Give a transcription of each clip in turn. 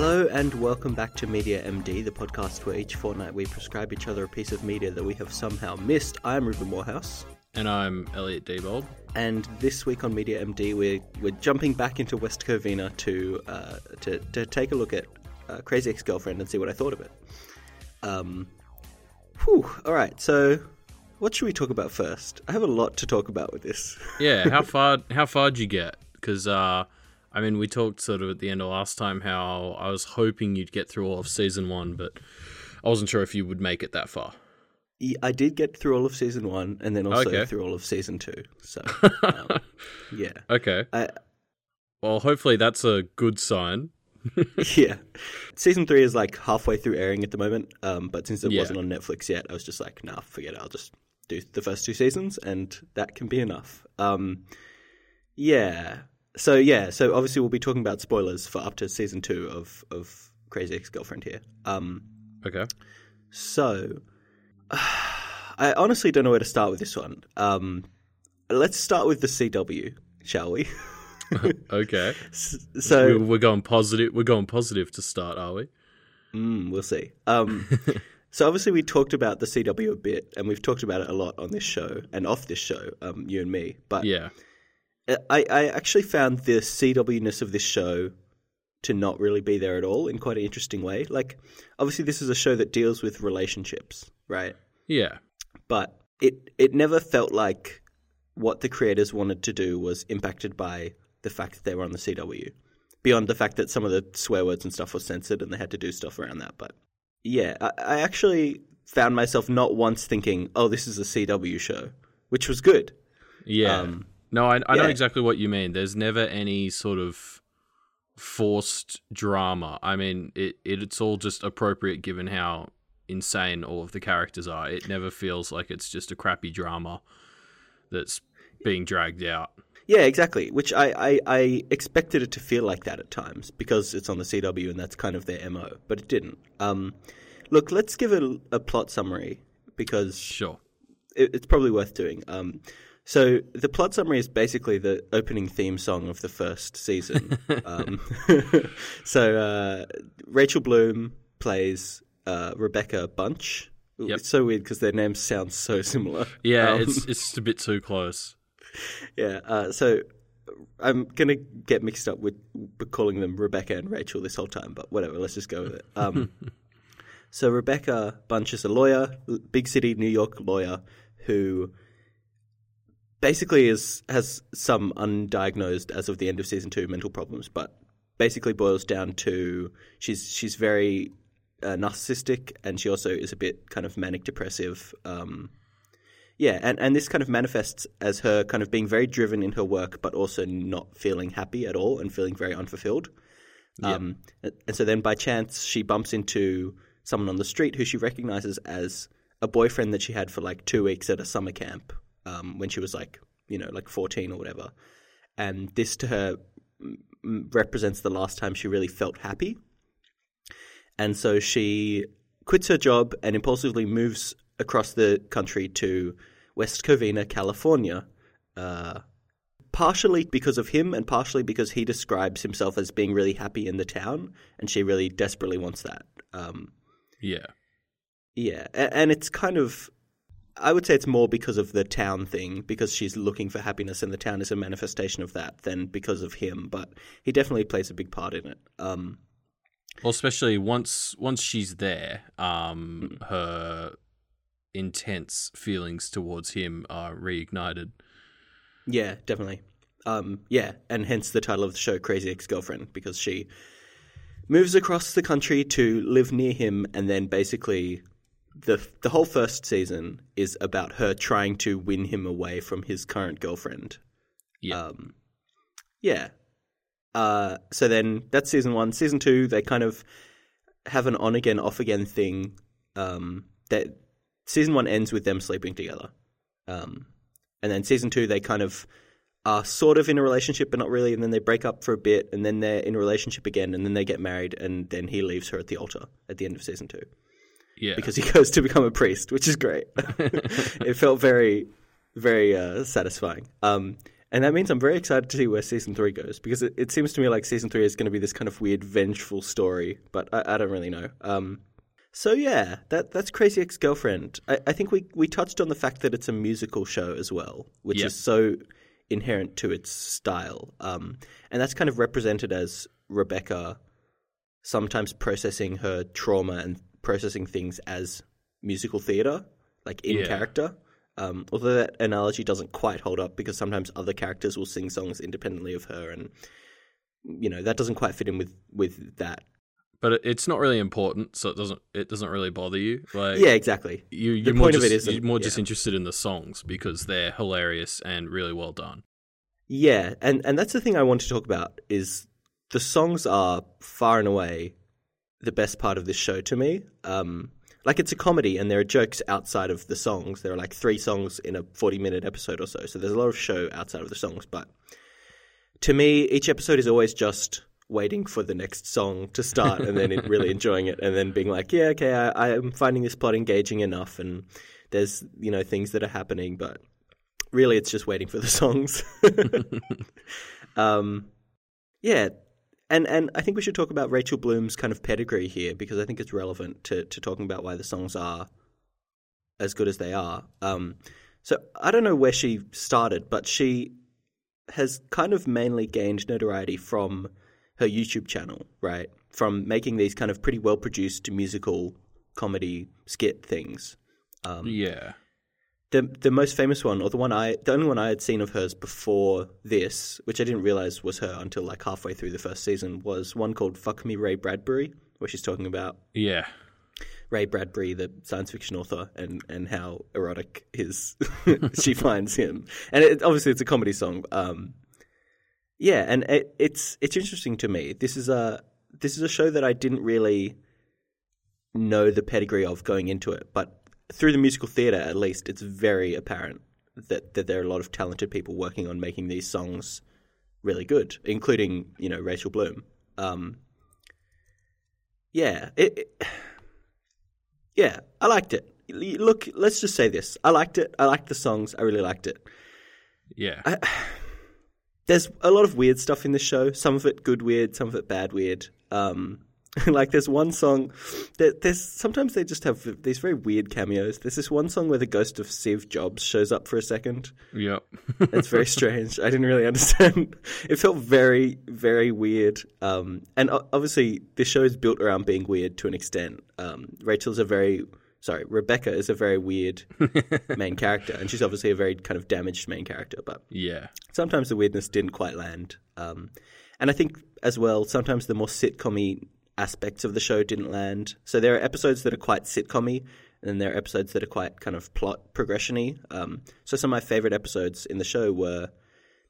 Hello and welcome back to Media MD, the podcast where each fortnight we prescribe each other a piece of media that we have somehow missed. I'm Reuben Morehouse. And I'm Elliot Diebold. And this week on Media MD, we're, we're jumping back into West Covina to, uh, to, to take a look at uh, Crazy Ex Girlfriend and see what I thought of it. Um, whew, all right, so what should we talk about first? I have a lot to talk about with this. yeah, how far how far did you get? Because uh, I mean, we talked sort of at the end of last time how I was hoping you'd get through all of season one, but I wasn't sure if you would make it that far. I did get through all of season one, and then also okay. through all of season two. So, um, yeah. Okay. I, well, hopefully that's a good sign. yeah. Season three is like halfway through airing at the moment, um, but since it yeah. wasn't on Netflix yet, I was just like, nah, forget it. I'll just do the first two seasons, and that can be enough. Um, yeah. So yeah. So obviously we'll be talking about spoilers for up to season two of of Crazy Ex Girlfriend here. Um, okay. So I honestly don't know where to start with this one. Um, let's start with the CW, shall we? okay. So we're going positive. We're going positive to start, are we? Mm, we'll see. Um, so obviously we talked about the CW a bit, and we've talked about it a lot on this show and off this show, um, you and me. But yeah, I, I actually found the CW-ness of this show to not really be there at all in quite an interesting way. Like, obviously, this is a show that deals with relationships, right? Yeah. But it it never felt like what the creators wanted to do was impacted by the fact that they were on the CW. Beyond the fact that some of the swear words and stuff was censored and they had to do stuff around that. But yeah, I, I actually found myself not once thinking, oh, this is a CW show, which was good. Yeah. Um, no, I, I yeah. know exactly what you mean. There's never any sort of forced drama. I mean, it, it it's all just appropriate given how insane all of the characters are. It never feels like it's just a crappy drama that's being dragged out. Yeah, exactly. Which I, I, I, expected it to feel like that at times because it's on the CW and that's kind of their MO, but it didn't. Um, look, let's give it a, a plot summary because sure, it, it's probably worth doing. Um, so the plot summary is basically the opening theme song of the first season. um, so uh, Rachel Bloom plays uh, Rebecca Bunch. Yep. It's so weird because their names sound so similar. Yeah, um, it's it's a bit too close. Yeah, uh, so I'm gonna get mixed up with calling them Rebecca and Rachel this whole time, but whatever. Let's just go with it. Um, so Rebecca Bunch is a lawyer, big city New York lawyer who basically is has some undiagnosed as of the end of season two mental problems, but basically boils down to she's she's very uh, narcissistic, and she also is a bit kind of manic depressive. Um, yeah, and, and this kind of manifests as her kind of being very driven in her work, but also not feeling happy at all and feeling very unfulfilled. Yeah. Um, and so then by chance, she bumps into someone on the street who she recognizes as a boyfriend that she had for like two weeks at a summer camp um, when she was like, you know, like 14 or whatever. And this to her represents the last time she really felt happy and so she quits her job and impulsively moves across the country to West Covina, California. Uh, partially because of him and partially because he describes himself as being really happy in the town and she really desperately wants that. Um, yeah. Yeah. And it's kind of, I would say it's more because of the town thing, because she's looking for happiness and the town is a manifestation of that than because of him. But he definitely plays a big part in it. Um, well, especially once once she's there, um, her intense feelings towards him are reignited. Yeah, definitely. Um, yeah, and hence the title of the show, Crazy Ex Girlfriend, because she moves across the country to live near him, and then basically the the whole first season is about her trying to win him away from his current girlfriend. Yeah. Um, yeah, uh, so then that's season one. Season two, they kind of have an on again, off again thing. Um, that season one ends with them sleeping together, um, and then season two, they kind of are sort of in a relationship, but not really. And then they break up for a bit, and then they're in a relationship again, and then they get married, and then he leaves her at the altar at the end of season two. Yeah, because he goes to become a priest, which is great. it felt very, very uh, satisfying. Um, and that means I'm very excited to see where season three goes because it, it seems to me like season three is going to be this kind of weird, vengeful story, but I, I don't really know. Um, so yeah, that that's Crazy Ex Girlfriend. I, I, think we we touched on the fact that it's a musical show as well, which yep. is so inherent to its style, um, and that's kind of represented as Rebecca sometimes processing her trauma and processing things as musical theater, like in yeah. character. Um, although that analogy doesn't quite hold up because sometimes other characters will sing songs independently of her, and you know that doesn't quite fit in with with that. But it's not really important, so it doesn't it doesn't really bother you. Like yeah, exactly. You you're the point just, of it is you're more yeah. just interested in the songs because they're hilarious and really well done. Yeah, and and that's the thing I want to talk about is the songs are far and away the best part of this show to me. Um, like it's a comedy and there are jokes outside of the songs. There are like three songs in a 40 minute episode or so. So there's a lot of show outside of the songs. But to me, each episode is always just waiting for the next song to start and then really enjoying it and then being like, yeah, okay, I, I am finding this plot engaging enough and there's, you know, things that are happening, but really it's just waiting for the songs. um, yeah, and and I think we should talk about Rachel Bloom's kind of pedigree here because I think it's relevant to to talking about why the songs are as good as they are. Um, so I don't know where she started, but she has kind of mainly gained notoriety from her YouTube channel, right? From making these kind of pretty well produced musical comedy skit things. Um, yeah the the most famous one, or the one I, the only one I had seen of hers before this, which I didn't realize was her until like halfway through the first season, was one called "Fuck Me, Ray Bradbury," where she's talking about yeah Ray Bradbury, the science fiction author, and and how erotic his she finds him, and it, obviously it's a comedy song. Um, yeah, and it, it's it's interesting to me. This is a this is a show that I didn't really know the pedigree of going into it, but through the musical theatre, at least, it's very apparent that, that there are a lot of talented people working on making these songs really good, including you know Rachel Bloom. Um, yeah, it, it, yeah, I liked it. Look, let's just say this: I liked it. I liked the songs. I really liked it. Yeah. I, there's a lot of weird stuff in the show. Some of it good weird, some of it bad weird. Um, like there's one song that there's sometimes they just have these very weird cameos. There's this one song where the ghost of Steve Jobs shows up for a second. Yep. it's very strange. I didn't really understand. It felt very very weird. Um, and obviously this show is built around being weird to an extent. Um, Rachel's a very sorry, Rebecca is a very weird main character, and she's obviously a very kind of damaged main character. But yeah, sometimes the weirdness didn't quite land. Um, and I think as well, sometimes the more sitcommy aspects of the show didn't land. So there are episodes that are quite sitcommy, and then there are episodes that are quite kind of plot progressiony. Um, so some of my favorite episodes in the show were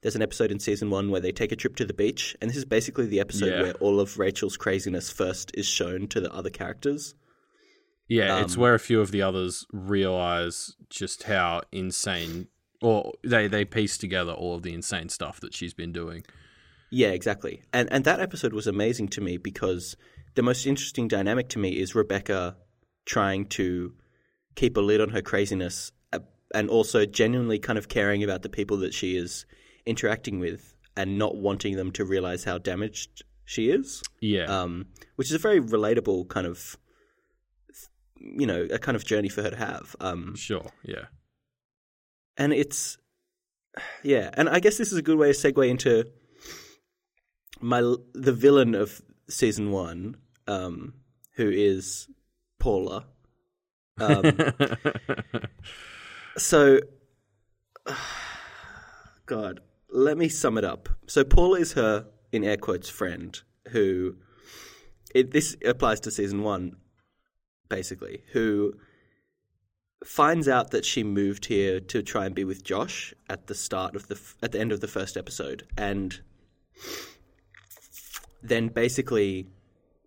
there's an episode in season one where they take a trip to the beach, and this is basically the episode yeah. where all of Rachel's craziness first is shown to the other characters. Yeah, um, it's where a few of the others realize just how insane, or they they piece together all of the insane stuff that she's been doing. Yeah, exactly. And and that episode was amazing to me because the most interesting dynamic to me is Rebecca trying to keep a lid on her craziness uh, and also genuinely kind of caring about the people that she is interacting with and not wanting them to realize how damaged she is. Yeah. Um, which is a very relatable kind of, you know, a kind of journey for her to have. Um, sure. Yeah. And it's, yeah, and I guess this is a good way to segue into my the villain of season one, um, who is Paula. Um, so, God, let me sum it up. So, Paula is her, in air quotes, friend who. It, this applies to season one, basically, who finds out that she moved here to try and be with Josh at the start of the at the end of the first episode, and then basically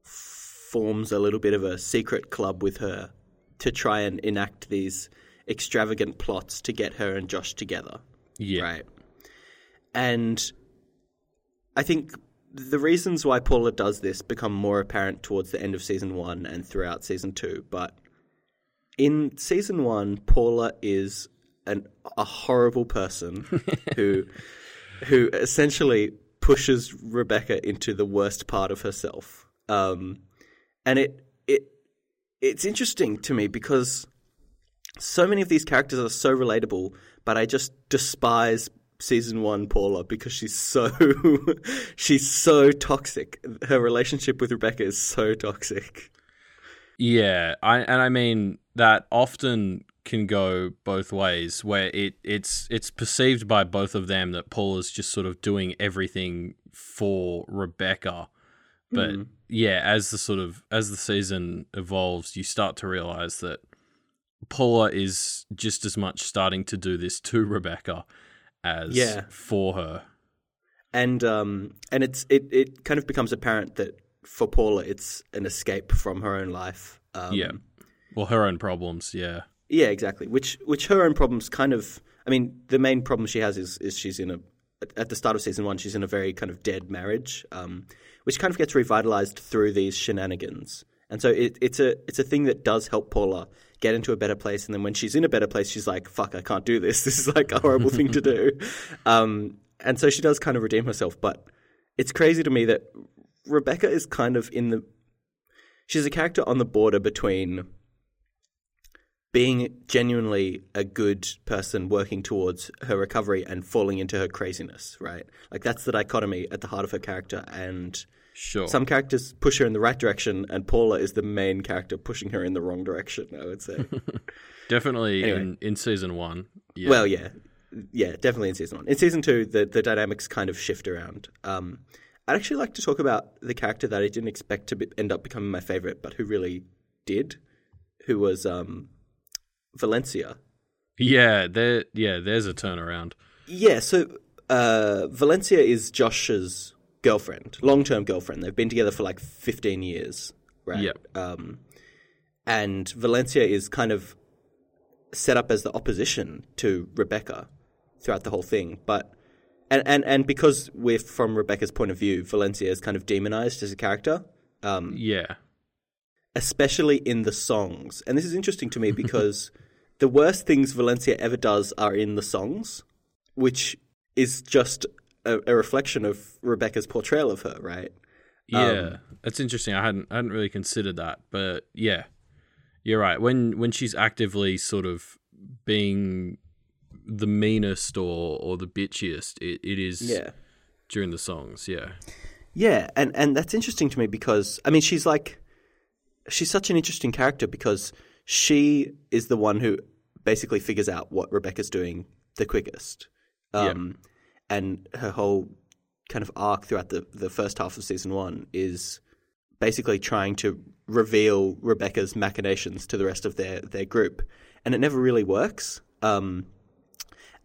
forms a little bit of a secret club with her to try and enact these extravagant plots to get her and Josh together. Yeah. Right. And I think the reasons why Paula does this become more apparent towards the end of season one and throughout season two. But in season one, Paula is an, a horrible person who who essentially pushes Rebecca into the worst part of herself. Um, and it it it's interesting to me because so many of these characters are so relatable, but I just despise season one Paula because she's so she's so toxic. Her relationship with Rebecca is so toxic. Yeah, I and I mean that often can go both ways where it it's it's perceived by both of them that Paul is just sort of doing everything for Rebecca. But mm. yeah, as the sort of as the season evolves, you start to realize that Paula is just as much starting to do this to Rebecca as yeah. for her. And um and it's it, it kind of becomes apparent that for Paula it's an escape from her own life. Um, yeah. Well, her own problems, yeah. Yeah, exactly. Which which her own problems kind of I mean, the main problem she has is is she's in a at the start of season one, she's in a very kind of dead marriage, um, which kind of gets revitalized through these shenanigans. And so it, it's a it's a thing that does help Paula get into a better place. And then when she's in a better place, she's like, "Fuck, I can't do this. This is like a horrible thing to do." Um, and so she does kind of redeem herself. But it's crazy to me that Rebecca is kind of in the she's a character on the border between being genuinely a good person working towards her recovery and falling into her craziness, right? Like that's the dichotomy at the heart of her character and Sure. Some characters push her in the right direction, and Paula is the main character pushing her in the wrong direction. I would say. definitely anyway. in in season one. Yeah. Well, yeah, yeah, definitely in season one. In season two, the the dynamics kind of shift around. Um, I'd actually like to talk about the character that I didn't expect to be, end up becoming my favorite, but who really did, who was um, Valencia. Yeah, there. Yeah, there's a turnaround. Yeah, so uh, Valencia is Josh's girlfriend, long term girlfriend. They've been together for like fifteen years, right? Yeah. Um, and Valencia is kind of set up as the opposition to Rebecca throughout the whole thing, but. And, and and because we're from Rebecca's point of view, Valencia is kind of demonized as a character. Um, yeah especially in the songs. And this is interesting to me because the worst things Valencia ever does are in the songs, which is just a, a reflection of Rebecca's portrayal of her, right? Yeah, um, that's interesting. I hadn't I hadn't really considered that, but yeah, you're right. When when she's actively sort of being the meanest or or the bitchiest, it, it is yeah. during the songs. Yeah, yeah, and and that's interesting to me because I mean she's like she's such an interesting character because she is the one who basically figures out what Rebecca's doing the quickest. Um, yeah. And her whole kind of arc throughout the, the first half of season one is basically trying to reveal Rebecca's machinations to the rest of their, their group. And it never really works. Um,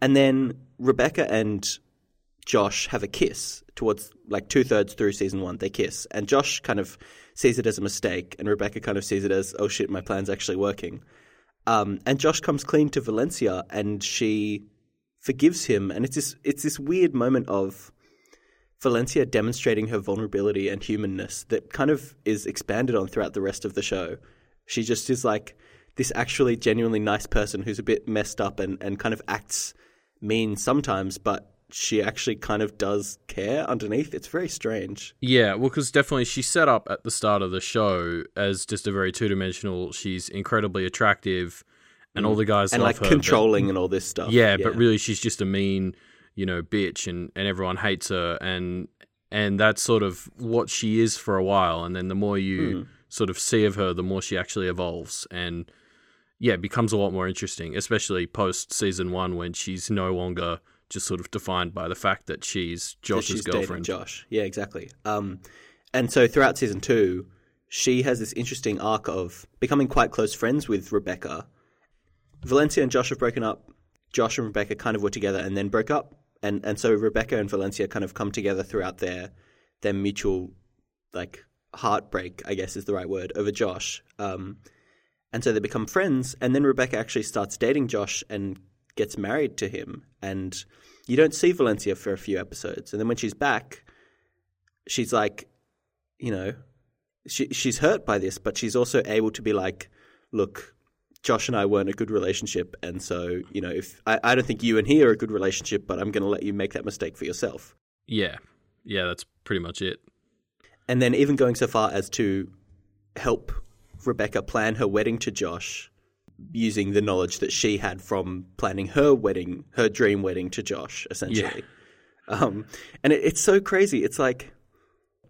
and then Rebecca and Josh have a kiss towards like two thirds through season one. They kiss. And Josh kind of sees it as a mistake, and Rebecca kind of sees it as, oh shit, my plan's actually working. Um, and Josh comes clean to Valencia, and she forgives him, and it's this it's this weird moment of Valencia demonstrating her vulnerability and humanness that kind of is expanded on throughout the rest of the show. She just is like this actually genuinely nice person who's a bit messed up and, and kind of acts mean sometimes, but she actually kind of does care underneath. It's very strange. Yeah, well, because definitely she's set up at the start of the show as just a very two dimensional. She's incredibly attractive, and mm. all the guys and like her, controlling but, and all this stuff. Yeah, yeah, but really she's just a mean, you know, bitch, and and everyone hates her, and and that's sort of what she is for a while, and then the more you mm. sort of see of her, the more she actually evolves, and yeah, it becomes a lot more interesting, especially post season one when she's no longer just sort of defined by the fact that she's Josh's that she's girlfriend. Josh, yeah, exactly. Um, and so throughout season two, she has this interesting arc of becoming quite close friends with Rebecca. Valencia and Josh have broken up. Josh and Rebecca kind of were together and then broke up, and and so Rebecca and Valencia kind of come together throughout their their mutual like heartbreak, I guess is the right word, over Josh. Um, and so they become friends, and then Rebecca actually starts dating Josh and gets married to him, and you don't see Valencia for a few episodes, and then when she's back, she's like, you know, she she's hurt by this, but she's also able to be like, look, Josh and I weren't a good relationship, and so you know, if I, I don't think you and he are a good relationship, but I'm going to let you make that mistake for yourself. Yeah, yeah, that's pretty much it. And then even going so far as to help Rebecca plan her wedding to Josh using the knowledge that she had from planning her wedding, her dream wedding to Josh, essentially. Yeah. Um, and it, it's so crazy. It's like,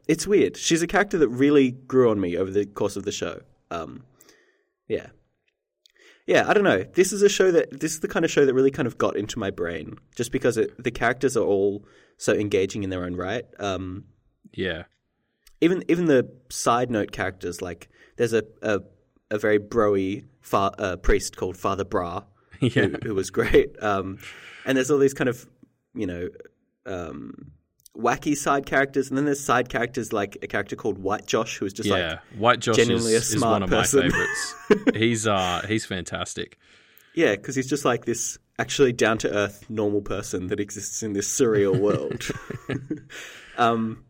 it's weird. She's a character that really grew on me over the course of the show. Um, yeah. Yeah, I don't know. This is a show that, this is the kind of show that really kind of got into my brain just because it, the characters are all so engaging in their own right. Um, yeah. Even, even the side note characters, like, there's a, a a very broy fa- uh, priest called Father Brah, yeah. who, who, was great. Um, and there's all these kind of, you know, um, wacky side characters, and then there's side characters like a character called White Josh, who is just yeah, like White Josh genuinely is, a smart is one of person. my favorites. he's uh he's fantastic. Yeah, because he's just like this actually down to earth normal person that exists in this surreal world. um,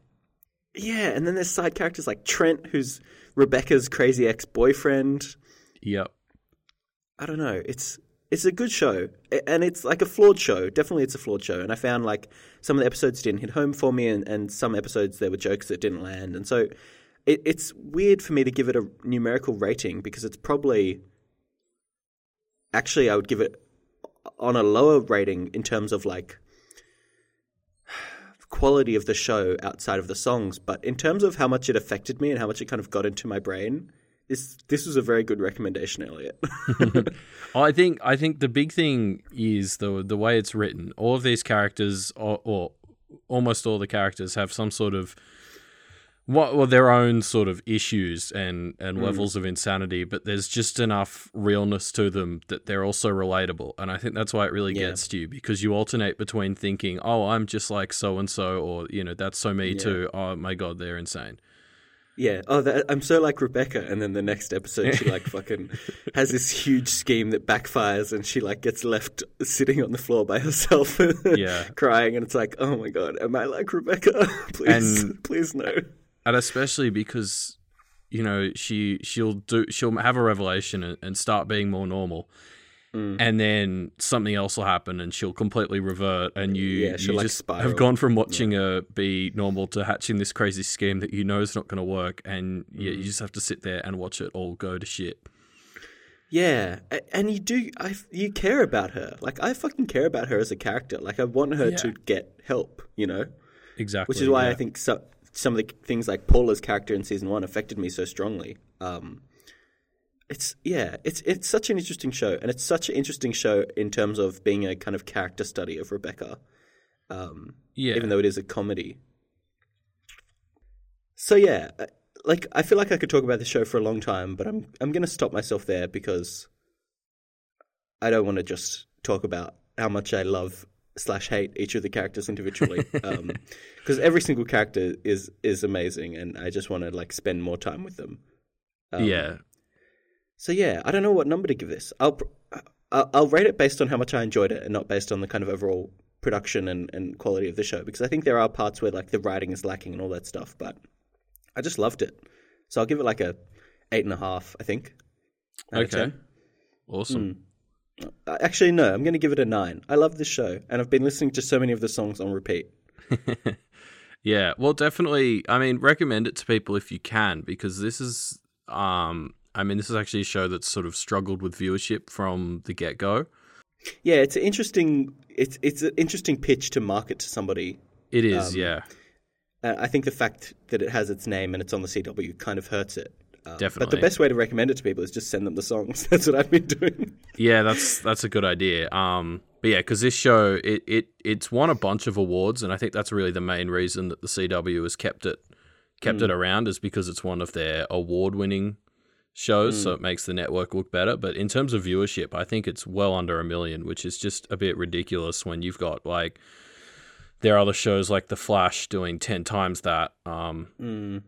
yeah, and then there's side characters like Trent, who's Rebecca's crazy ex boyfriend. Yep. I don't know. It's it's a good show, and it's like a flawed show. Definitely, it's a flawed show. And I found like some of the episodes didn't hit home for me, and, and some episodes there were jokes that didn't land. And so it, it's weird for me to give it a numerical rating because it's probably actually I would give it on a lower rating in terms of like quality of the show outside of the songs, but in terms of how much it affected me and how much it kind of got into my brain, this this was a very good recommendation, Elliot. I think I think the big thing is the the way it's written. All of these characters, or, or almost all the characters, have some sort of what well their own sort of issues and and mm. levels of insanity but there's just enough realness to them that they're also relatable and i think that's why it really yeah. gets to you because you alternate between thinking oh i'm just like so and so or you know that's so me yeah. too oh my god they're insane yeah. Oh, that, I'm so like Rebecca, and then the next episode she like fucking has this huge scheme that backfires, and she like gets left sitting on the floor by herself, yeah, crying, and it's like, oh my god, am I like Rebecca? please, and, please no and especially because you know she she'll do she'll have a revelation and, and start being more normal. Mm. And then something else will happen, and she'll completely revert, and you, yeah, you like just spiral. have gone from watching yeah. her be normal to hatching this crazy scheme that you know is not going to work, and mm. yeah, you just have to sit there and watch it all go to shit. Yeah, and you do. I you care about her. Like I fucking care about her as a character. Like I want her yeah. to get help. You know, exactly. Which is why I think so, some of the things like Paula's character in season one affected me so strongly. Um, it's yeah, it's it's such an interesting show, and it's such an interesting show in terms of being a kind of character study of Rebecca. Um, yeah, even though it is a comedy. So yeah, uh, like I feel like I could talk about the show for a long time, but I'm I'm going to stop myself there because I don't want to just talk about how much I love slash hate each of the characters individually because um, every single character is is amazing and I just want to like spend more time with them. Um, yeah. So yeah, I don't know what number to give this. I'll I'll rate it based on how much I enjoyed it and not based on the kind of overall production and, and quality of the show because I think there are parts where like the writing is lacking and all that stuff, but I just loved it. So I'll give it like a eight and a half, I think. Okay. Awesome. Mm. Uh, actually, no. I'm going to give it a nine. I love this show, and I've been listening to so many of the songs on repeat. yeah, well, definitely. I mean, recommend it to people if you can, because this is. Um, I mean, this is actually a show that's sort of struggled with viewership from the get go. Yeah, it's an interesting. It's it's an interesting pitch to market to somebody. It is, um, yeah. I think the fact that it has its name and it's on the CW kind of hurts it. Definitely. But the best way to recommend it to people is just send them the songs. That's what I've been doing. yeah, that's that's a good idea. Um, but yeah, because this show it, it it's won a bunch of awards, and I think that's really the main reason that the CW has kept it kept mm. it around is because it's one of their award winning shows, mm. so it makes the network look better. But in terms of viewership, I think it's well under a million, which is just a bit ridiculous when you've got like there are other shows like The Flash doing ten times that. Um, mm.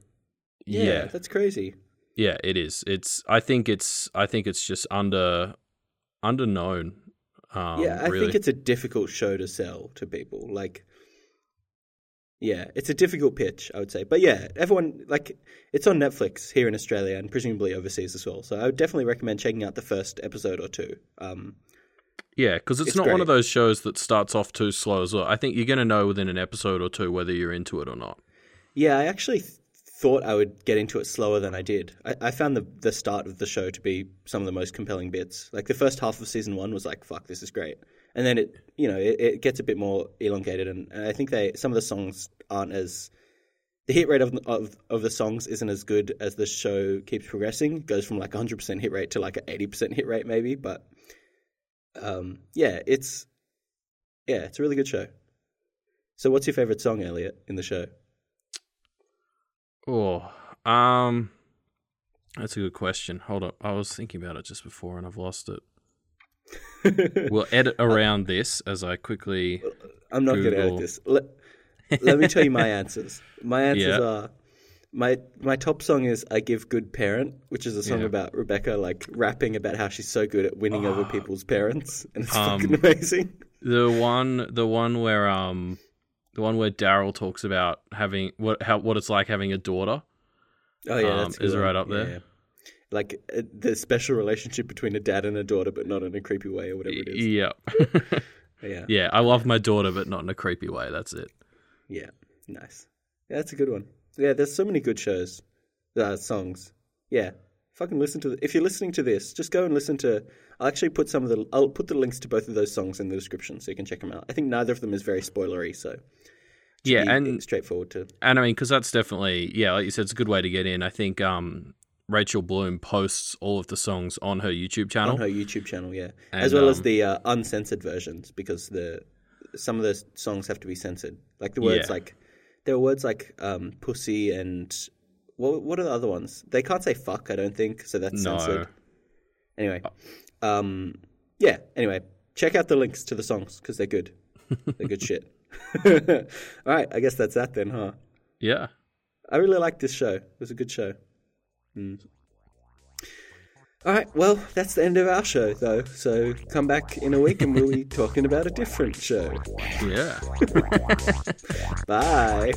yeah, yeah, that's crazy. Yeah, it is. It's. I think it's. I think it's just under, underknown. Um, yeah, I really. think it's a difficult show to sell to people. Like, Yeah, it's a difficult pitch, I would say. But yeah, everyone like it's on Netflix here in Australia and presumably overseas as well. So I would definitely recommend checking out the first episode or two. Um, yeah, because it's, it's, not great. one of those shows that starts off too slow as well. I think you're going to know within an episode or two whether you're into it or not. Yeah, I actually thought I would get into it slower than I did. I, I found the the start of the show to be some of the most compelling bits. Like the first half of season one was like, "Fuck, this is great," and then it you know it, it gets a bit more elongated, and, and, I think they some of the songs aren't as the hit rate of, of of the songs isn't as good as the show keeps progressing. It goes from like 100 percent hit rate to like an 80 percent hit rate maybe, but um, yeah, it's yeah, it's a really good show. So, what's your favorite song, Elliot, in the show? Oh, um, that's a good question. Hold up, I was thinking about it just before and I've lost it. we'll edit around this as I quickly. I'm not going to edit this. Let, let me tell you my answers. My answers yeah. are my my top song is "I Give Good Parent," which is a song yeah. about Rebecca like rapping about how she's so good at winning oh. over people's parents, and it's um, fucking amazing. The one, the one where um, the one where Darryl talks about having what how what it's like having a daughter. Oh yeah, um, is right up there. Yeah, yeah. Like uh, the special relationship between a dad and a daughter, but not in a creepy way or whatever it is. Yeah. yeah. Yeah, I love my daughter, but not in a creepy way. That's it. Yeah, nice. Yeah, that's a good one. Yeah, there's so many good shows, uh, songs. Yeah, fucking listen to. The, if you're listening to this, just go and listen to. I'll actually put some of the. I'll put the links to both of those songs in the description so you can check them out. I think neither of them is very spoilery, so yeah, and straightforward to. And I mean, because that's definitely yeah, like you said, it's a good way to get in. I think um, Rachel Bloom posts all of the songs on her YouTube channel. On her YouTube channel, yeah, and, as well um, as the uh, uncensored versions because the some of the songs have to be censored, like the words yeah. like there are words like um, pussy and what what are the other ones? They can't say fuck, I don't think, so that's no. censored. Anyway, um, yeah. Anyway, check out the links to the songs because they're good. they're good shit. All right, I guess that's that then, huh? Yeah. I really liked this show. It was a good show. Mm. All right, well, that's the end of our show, though. So come back in a week and we'll be talking about a different show. Yeah. Bye.